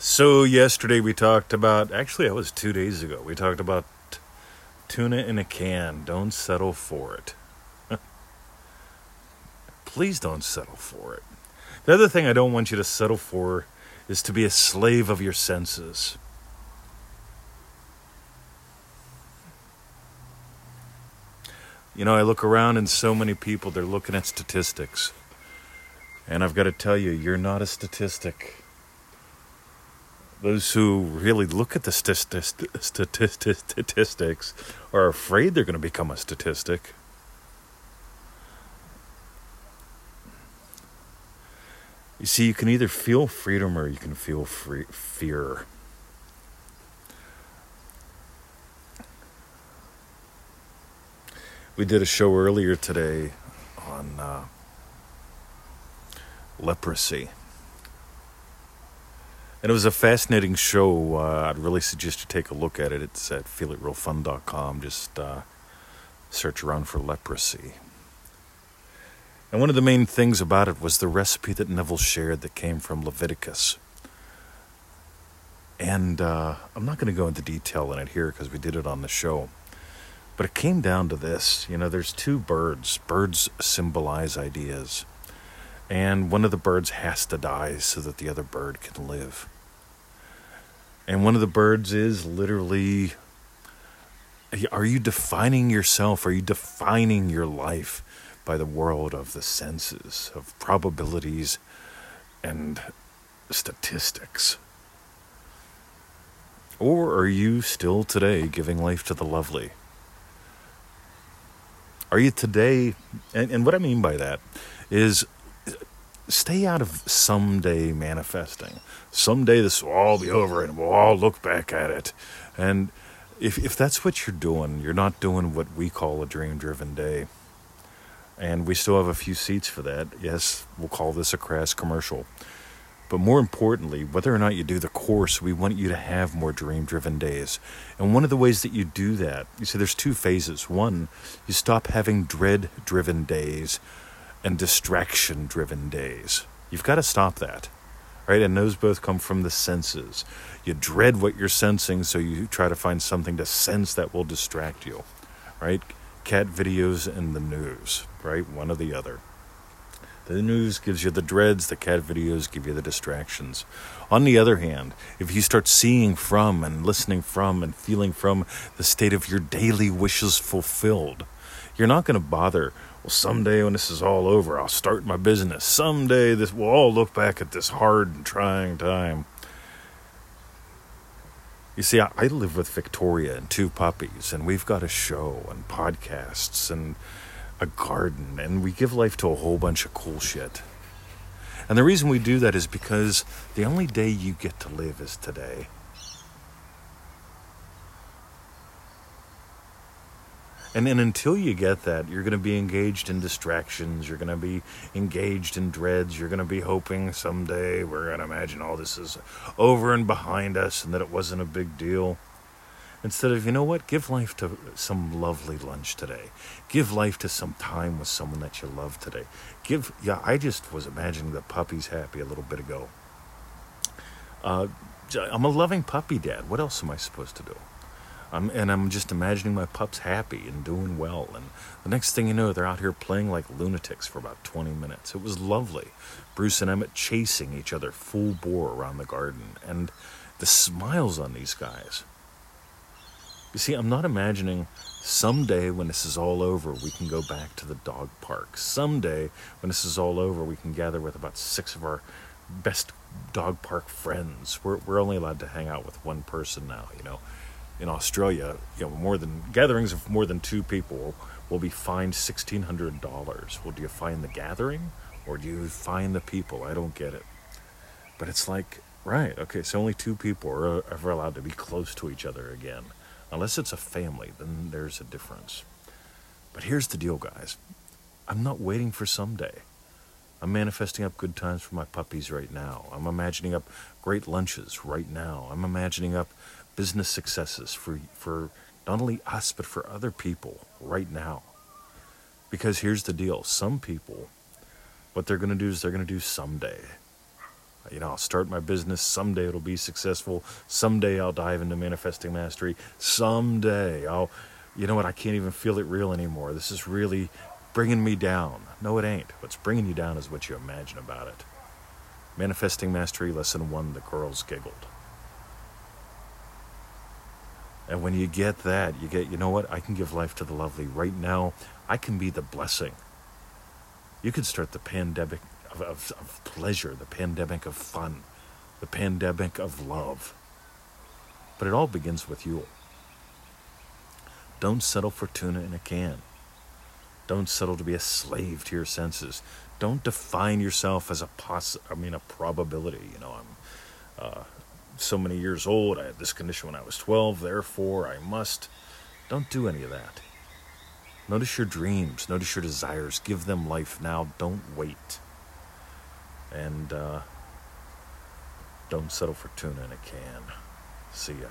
So yesterday we talked about actually that was 2 days ago. We talked about tuna in a can. Don't settle for it. Please don't settle for it. The other thing I don't want you to settle for is to be a slave of your senses. You know, I look around and so many people, they're looking at statistics. And I've got to tell you, you're not a statistic those who really look at the statistics are afraid they're going to become a statistic. You see, you can either feel freedom or you can feel free, fear. We did a show earlier today on uh, leprosy. And it was a fascinating show. Uh, I'd really suggest you take a look at it. It's at feelitrealfun.com. Just uh, search around for leprosy. And one of the main things about it was the recipe that Neville shared that came from Leviticus. And uh, I'm not going to go into detail in it here because we did it on the show. But it came down to this you know, there's two birds. Birds symbolize ideas and one of the birds has to die so that the other bird can live. And one of the birds is literally are you defining yourself? Are you defining your life by the world of the senses, of probabilities and statistics? Or are you still today giving life to the lovely? Are you today, and, and what I mean by that is stay out of someday manifesting. Someday this will all be over and we'll all look back at it. And if, if that's what you're doing, you're not doing what we call a dream driven day. And we still have a few seats for that. Yes, we'll call this a crass commercial. But more importantly, whether or not you do the course, we want you to have more dream driven days. And one of the ways that you do that, you see, there's two phases. One, you stop having dread driven days and distraction driven days. You've got to stop that. Right? And those both come from the senses. You dread what you're sensing, so you try to find something to sense that will distract you. Right? Cat videos and the news, right? One or the other. The news gives you the dreads, the cat videos give you the distractions. On the other hand, if you start seeing from and listening from and feeling from the state of your daily wishes fulfilled, you're not going to bother well, someday when this is all over, I'll start my business. Someday this we'll all look back at this hard and trying time. You see, I, I live with Victoria and two puppies, and we've got a show and podcasts and a garden, and we give life to a whole bunch of cool shit. And the reason we do that is because the only day you get to live is today. And then until you get that, you're going to be engaged in distractions. You're going to be engaged in dreads. You're going to be hoping someday we're going to imagine all this is over and behind us and that it wasn't a big deal. Instead of, you know what, give life to some lovely lunch today. Give life to some time with someone that you love today. Give, yeah, I just was imagining the puppy's happy a little bit ago. Uh, I'm a loving puppy dad. What else am I supposed to do? I'm, and I'm just imagining my pups happy and doing well. And the next thing you know, they're out here playing like lunatics for about 20 minutes. It was lovely. Bruce and Emmett chasing each other full bore around the garden. And the smiles on these guys. You see, I'm not imagining someday when this is all over, we can go back to the dog park. Someday when this is all over, we can gather with about six of our best dog park friends. We're, we're only allowed to hang out with one person now, you know in Australia, you know, more than gatherings of more than two people will be fined sixteen hundred dollars. Well, do you find the gathering or do you find the people? I don't get it. But it's like, right, okay, so only two people are ever allowed to be close to each other again. Unless it's a family, then there's a difference. But here's the deal, guys. I'm not waiting for someday. I'm manifesting up good times for my puppies right now. I'm imagining up great lunches right now. I'm imagining up business successes for, for not only us, but for other people right now. Because here's the deal some people, what they're going to do is they're going to do someday. You know, I'll start my business. Someday it'll be successful. Someday I'll dive into manifesting mastery. Someday I'll, you know what? I can't even feel it real anymore. This is really bringing me down. No, it ain't. What's bringing you down is what you imagine about it. Manifesting Mastery, Lesson 1 The Girls Giggled. And when you get that, you get, you know what? I can give life to the lovely. Right now, I can be the blessing. You can start the pandemic of, of, of pleasure, the pandemic of fun, the pandemic of love. But it all begins with you. Don't settle for tuna in a can. Don't settle to be a slave to your senses. Don't define yourself as a poss. I mean, a probability. You know, I'm uh, so many years old. I had this condition when I was 12. Therefore, I must. Don't do any of that. Notice your dreams. Notice your desires. Give them life now. Don't wait. And uh, don't settle for tuna in a can. See ya.